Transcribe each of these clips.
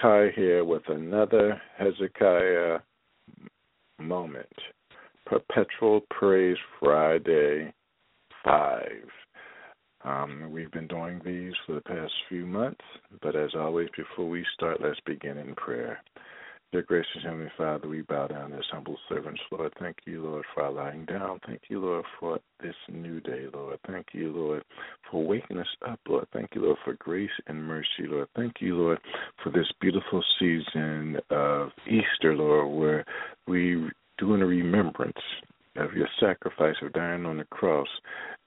Kia here with another Hezekiah moment. Perpetual Praise Friday 5. Um, we've been doing these for the past few months, but as always, before we start, let's begin in prayer. Dear gracious Heavenly Father, we bow down as humble servants, Lord. Thank you, Lord, for our lying down. Thank you, Lord, for this new day, Lord. Thank you, Lord, for waking us up, Lord. Thank you, Lord, for grace and mercy, Lord. Thank you, Lord, for this beautiful season of Easter, Lord, where we do in remembrance of your sacrifice of dying on the cross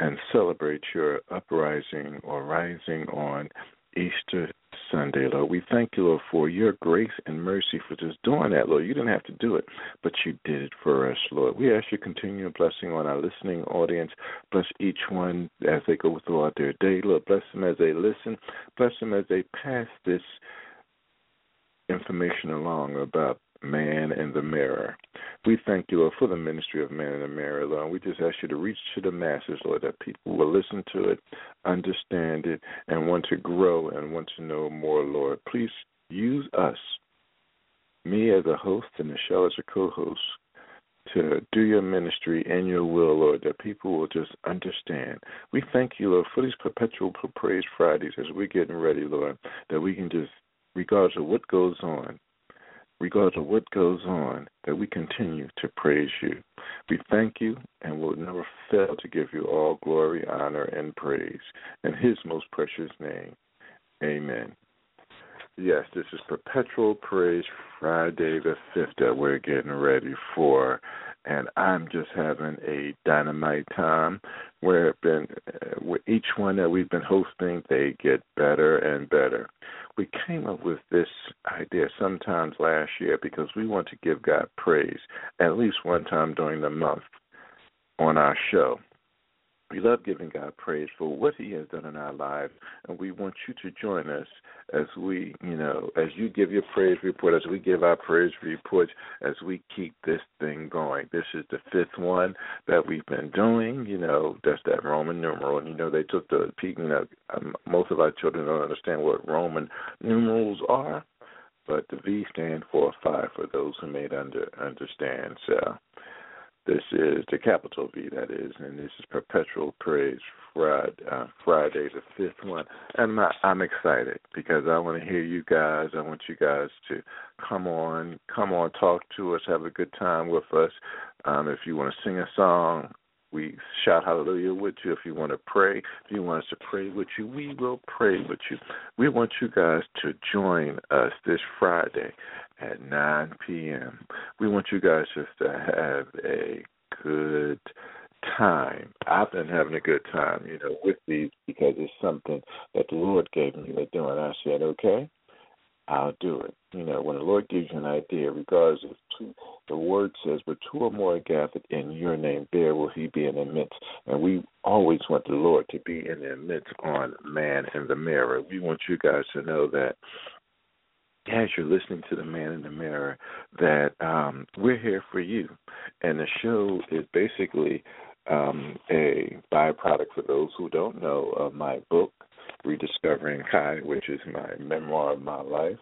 and celebrate your uprising or rising on Easter Sunday, Lord. We thank you, Lord, for your grace and mercy for just doing that, Lord. You didn't have to do it, but you did it for us, Lord. We ask you continued blessing on our listening audience. Bless each one as they go throughout their day, Lord. Bless them as they listen. Bless them as they pass this information along about Man in the Mirror. We thank you, Lord, for the ministry of Man in the Mirror, Lord. We just ask you to reach to the masses, Lord, that people will listen to it, understand it, and want to grow and want to know more, Lord. Please use us, me as a host and Nichelle as a co host, to do your ministry and your will, Lord, that people will just understand. We thank you, Lord, for these perpetual praise Fridays as we're getting ready, Lord, that we can just, regardless of what goes on, regardless of what goes on, that we continue to praise you. We thank you and will never fail to give you all glory, honor, and praise. In His most precious name, amen. Yes, this is Perpetual Praise Friday the 5th that we're getting ready for. And I'm just having a dynamite time where been, uh, each one that we've been hosting, they get better and better we came up with this idea sometimes last year because we want to give God praise at least one time during the month on our show. We love giving God praise for what He has done in our lives, and we want you to join us as we, you know, as you give your praise report, as we give our praise reports, as we keep this thing going. This is the fifth one that we've been doing. You know, that's that Roman numeral, and you know they took the. You know, um, most of our children don't understand what Roman numerals are, but the V stand for five for those who may under understand. So this is the capital V, that is, and this is Perpetual Praise Friday, uh, Friday the fifth one. And I'm, I'm excited because I want to hear you guys. I want you guys to come on, come on, talk to us, have a good time with us. Um, if you want to sing a song, we shout hallelujah with you. If you want to pray, if you want us to pray with you, we will pray with you. We want you guys to join us this Friday at 9 p.m. We want you guys just to have a good time. I've been having a good time, you know, with these because it's something that the Lord gave me to do, and I said, okay, I'll do it. You know, when the Lord gives you an idea, regardless of two, the word says, "But two or more are gathered in your name, there will He be in the midst." And we always want the Lord to be in the midst on man in the mirror. We want you guys to know that as you're listening to the man in the mirror, that um, we're here for you, and the show is basically um, a byproduct for those who don't know of my book Rediscovering Kia, which is my memoir of my life.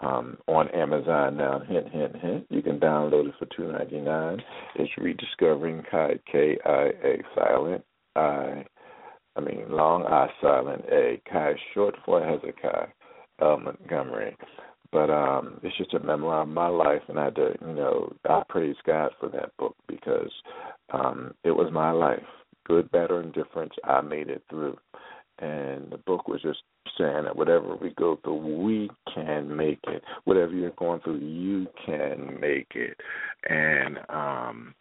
Um, on Amazon now, hint, hint, hint. You can download it for two ninety nine. It's Rediscovering Kia, K I A silent I, I mean long I silent A. Kia short for Hezekiah L. Montgomery. But um, it's just a memoir of my life, and I, do, you know, I praise God for that book because um, it was my life, good, bad, or indifference. I made it through, and the book was just saying that whatever we go through, we can make it. Whatever you're going through, you can make it. And um,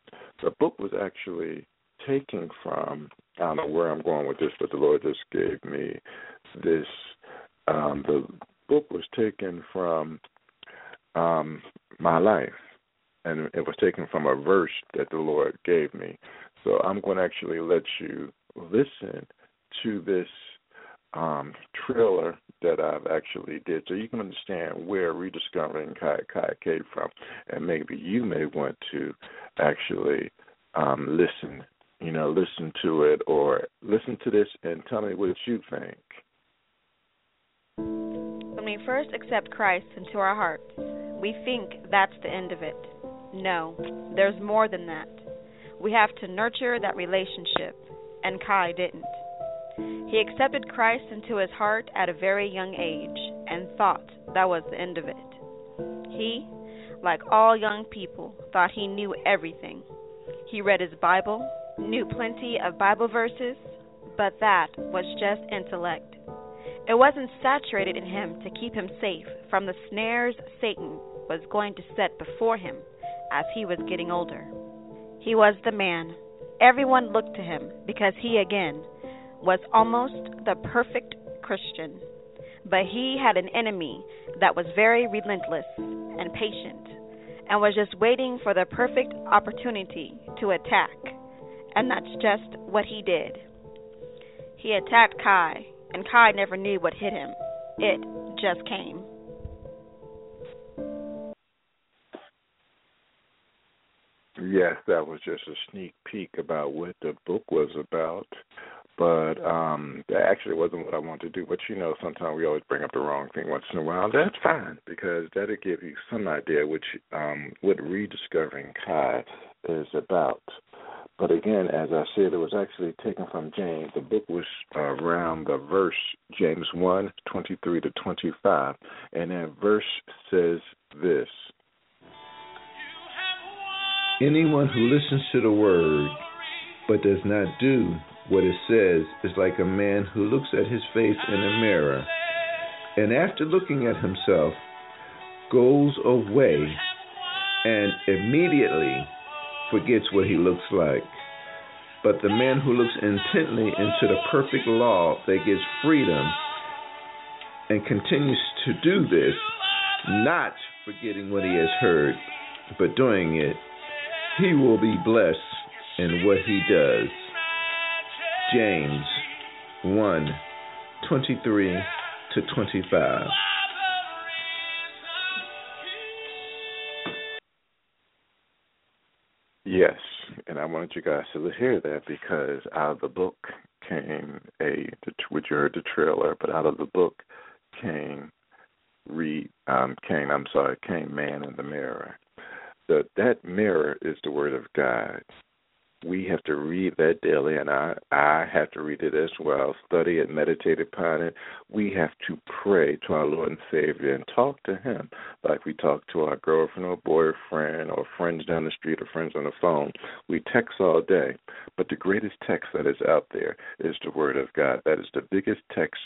the book was actually taken from I don't know where I'm going with this, but the Lord just gave me this. Um, the book was taken from um, my life, and it was taken from a verse that the Lord gave me. So I'm going to actually let you listen to this um, trailer that I've actually did, so you can understand where rediscovering Kia Kia came from, and maybe you may want to actually um, listen, you know, listen to it or listen to this and tell me what you think. When we first accept Christ into our hearts, we think that's the end of it. No, there's more than that. We have to nurture that relationship, and Kia didn't. He accepted Christ into his heart at a very young age and thought that was the end of it. He, like all young people, thought he knew everything. He read his Bible, knew plenty of Bible verses, but that was just intellect. It wasn't saturated in him to keep him safe from the snares Satan was going to set before him as he was getting older. He was the man. Everyone looked to him because he, again, was almost the perfect Christian. But he had an enemy that was very relentless and patient and was just waiting for the perfect opportunity to attack. And that's just what he did. He attacked Kia, and Kia never knew what hit him. It just came. Yes, that was just a sneak peek about what the book was about. But um that actually wasn't what I wanted to do. But you know, sometimes we always bring up the wrong thing once in a while. That's fine because that'll give you some idea which um what rediscovering Kia is about. But again, as I said, it was actually taken from James. The book was around the verse James one twenty three to 25. And that verse says this Anyone who listens to the word but does not do what it says is like a man who looks at his face in a mirror and after looking at himself goes away and immediately forgets what he looks like. But the man who looks intently into the perfect law that gives freedom and continues to do this, not forgetting what he has heard, but doing it, he will be blessed in what he does. James 1 23 to 25. Yes, and I wanted you guys to hear that because out of the book came a, which you heard the trailer, but out of the book came read um came I'm sorry came man in the mirror the that mirror is the word of God. We have to read that daily, and I I have to read it as well. Study it, meditate upon it. We have to pray to our Lord and Savior and talk to Him like we talk to our girlfriend or boyfriend or friends down the street or friends on the phone. We text all day, but the greatest text that is out there is the Word of God. That is the biggest text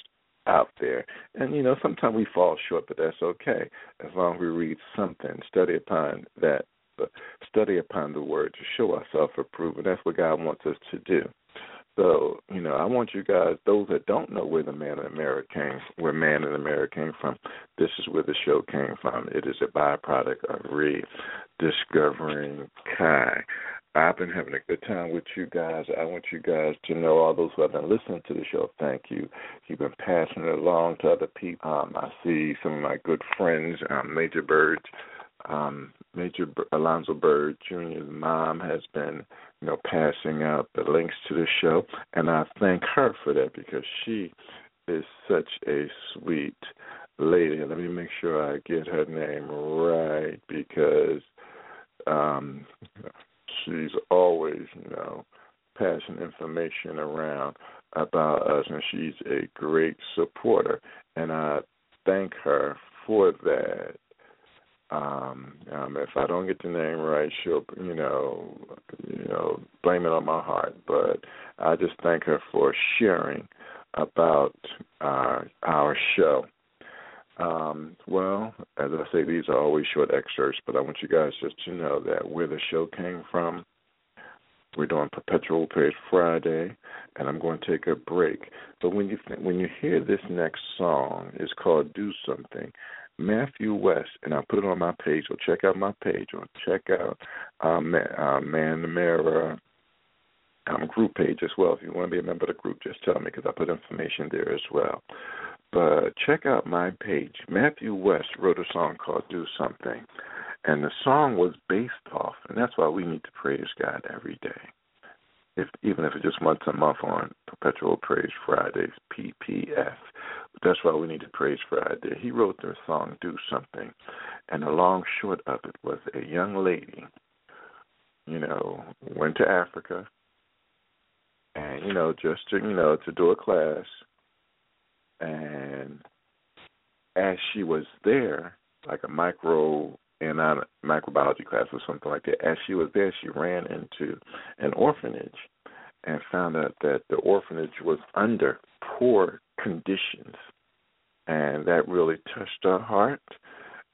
out there. And you know, sometimes we fall short, but that's okay. As long as we read something, study upon that study upon the word to show ourselves approved. And that's what God wants us to do. So, you know, I want you guys, those that don't know where the man in mirror came, where man in mirror came from, this is where the show came from. It is a byproduct of rediscovering Kia. I've been having a good time with you guys. I want you guys to know, all those who have been listening to the show, thank you. You've been passing it along to other people. Um, I see some of my good friends, um, Major Birds um, Major Alonzo Bird Jr.'s mom has been, you know, passing out the links to the show, and I thank her for that because she is such a sweet lady. Let me make sure I get her name right because um, she's always, you know, passing information around about us, and she's a great supporter, and I thank her for that um, um, if I don't get the name right, she'll, you know, you know, blame it on my heart. But I just thank her for sharing about uh, our show. Um, well, as I say, these are always short excerpts, but I want you guys just to know that where the show came from. We're doing Perpetual Praise Friday, and I'm going to take a break. But when you th- when you hear this next song, it's called "Do Something." Matthew West, and I'll put it on my page. So check out my page or check out um, uh, Man the Mirror um, group page as well. If you want to be a member of the group, just tell me because I put information there as well. But check out my page. Matthew West wrote a song called Do Something. And the song was based off, and that's why we need to praise God every day. If even if it's just once a month on Perpetual Praise Fridays, PPF, That's why we need to praise Friday. He wrote the song "Do Something," and the long short of it was a young lady, you know, went to Africa, and you know, just to you know, to do a class, and as she was there, like a micro in a microbiology class or something like that. As she was there, she ran into an orphanage and found out that the orphanage was under poor conditions, and that really touched her heart.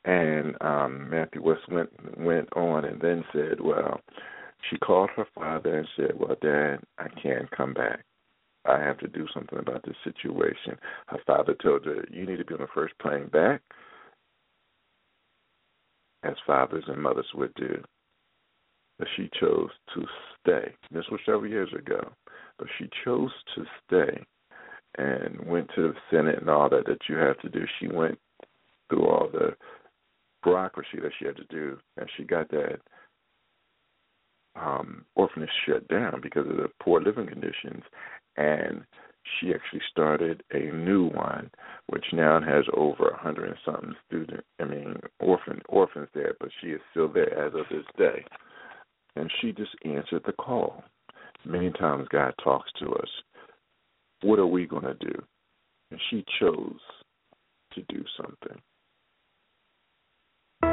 And um, Matthew West went went on and then said, "Well, she called her father and said, "Well, Dad, I can't come back. I have to do something about this situation." Her father told her, "You need to be on the first plane back." as fathers and mothers would do. But she chose to stay. This was several years ago. But she chose to stay and went to the Senate and all that that you have to do. She went through all the bureaucracy that she had to do, and she got that um, orphanage shut down because of the poor living conditions. And she actually started a new one, which now has over a hundred and something student. I mean, orphan orphans there, but she is still there as of this day. And she just answered the call. Many times God talks to us. What are we going to do? And she chose to do something. I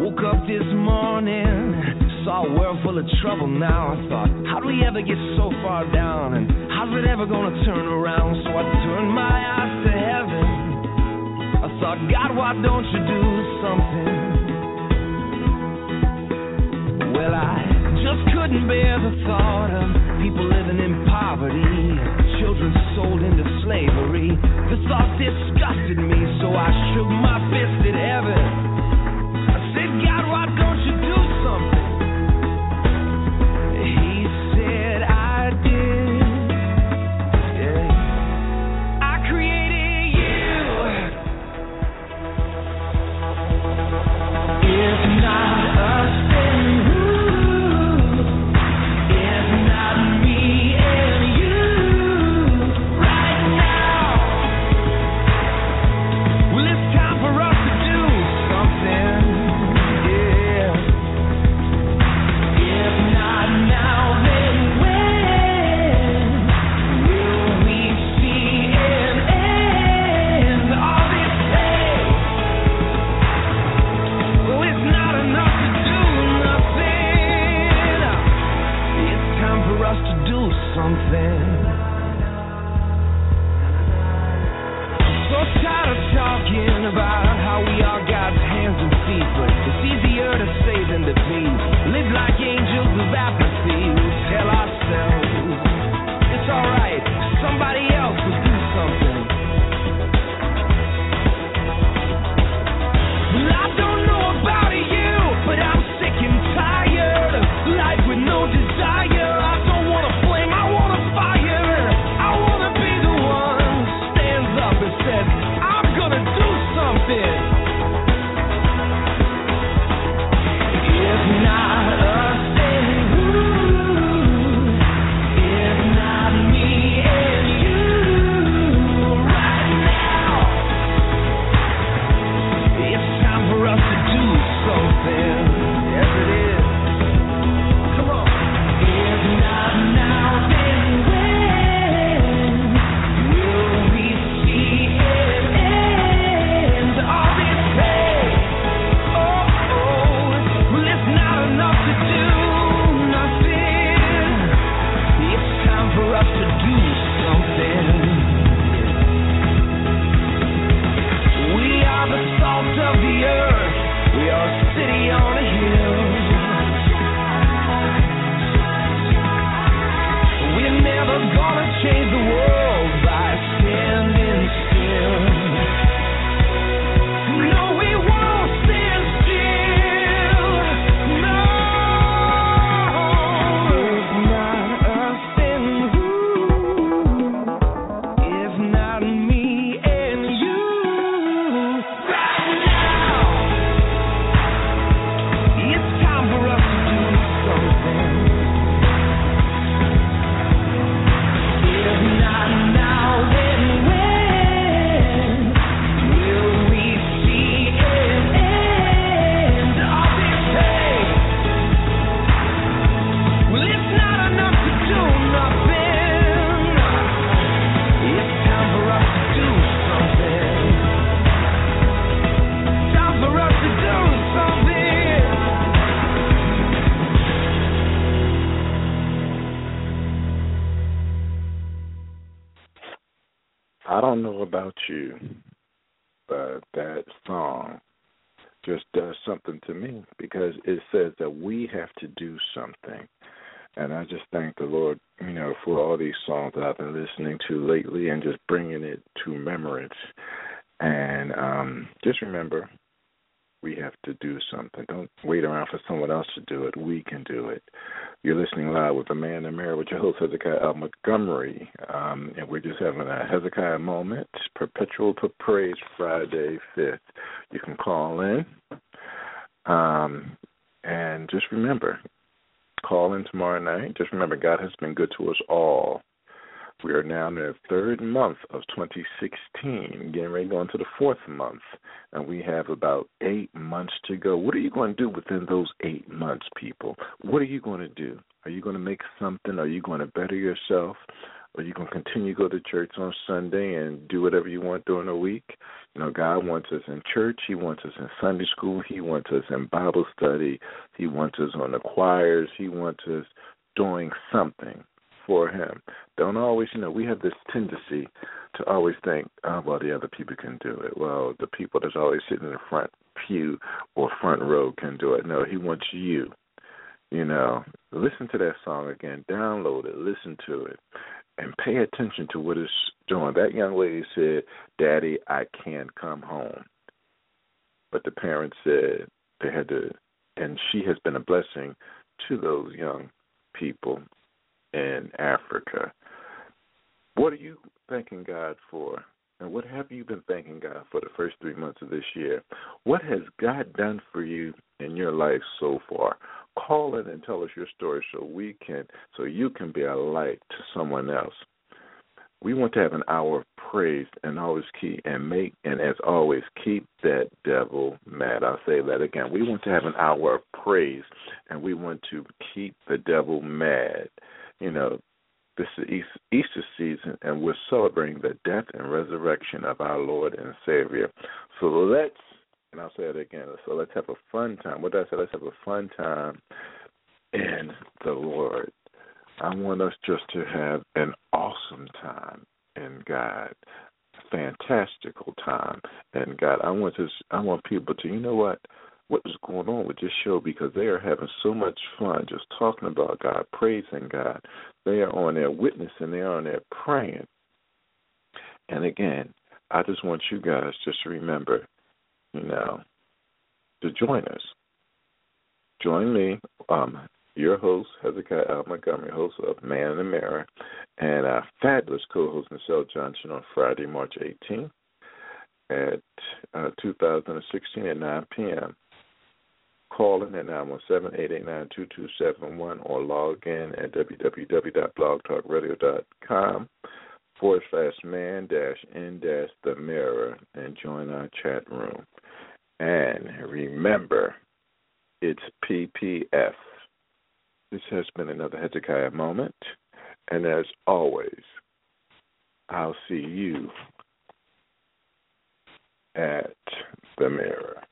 woke up this morning, saw a world full of trouble now. I thought, how do we ever get so far down? And how's it ever gonna turn around? So I turned my eyes to heaven. I thought, God, why don't you do something? Well, I just couldn't bear the thought of people living in poverty, children sold into slavery. The thought disgusted me, so I shook my fist at heaven. Don't know about you, but that song just does something to me because it says that we have to do something. And I just thank the Lord, you know, for all these songs that I've been listening to lately and just bringing it to remembrance. And um, just remember, we have to do something. Don't wait around for someone else to do it. We can do it. You're listening live with the man in the mirror with your host Hezekiah L. Montgomery, um, and we're just having a Hezekiah moment. Perpetual Praise Friday fifth. You can call in, um, and just remember, call in tomorrow night. Just remember, God has been good to us all. We are now in the third month of 2016, getting ready to go into the fourth month, and we have about eight months to go. What are you going to do within those eight months, people? What are you going to do? Are you going to make something? Are you going to better yourself? Are you going to continue to go to church on Sunday and do whatever you want during the week? You know, God wants us in church. He wants us in Sunday school. He wants us in Bible study. He wants us on the choirs. He wants us doing something for him. Don't always, you know, we have this tendency to always think, oh, well, the other people can do it. Well, the people that's always sitting in the front pew or front row can do it. No, he wants you. You know, listen to that song again, download it, listen to it, and pay attention to what it's doing. That young lady said, Daddy, I can't come home. But the parents said they had to, and she has been a blessing to those young people in Africa. What are you thanking God for? And what have you been thanking God for the first three months of this year? What has God done for you in your life so far? Call in and tell us your story so we can so you can be a light to someone else. We want to have an hour of praise and always keep and make and as always keep that devil mad. I'll say that again. We want to have an hour of praise and we want to keep the devil mad you know, this is Easter season, and we're celebrating the death and resurrection of our Lord and Savior. So let's, and I'll say it again. So let's have a fun time. What did I say? Let's have a fun time in the Lord. I want us just to have an awesome time in God, fantastical time in God. I want to. I want people to. You know what? What is going on with this show because they are having so much fun just talking about God, praising God. They are on there witnessing, they are on there praying. And again, I just want you guys just to remember, you know, to join us. Join me, um, your host, Hezekiah L. Montgomery, host of Man in the Mirror, and our fabulous co host, Nichelle Johnson, on Friday, March 18th at uh, 2016 at 9 p.m call in at 917-889-2271 or log in at www.blogtalkradio.com forward slash man dash in dash the mirror and join our chat room. And remember, it's PPF. This has been another Hezekiah moment. And as always, I'll see you at the mirror.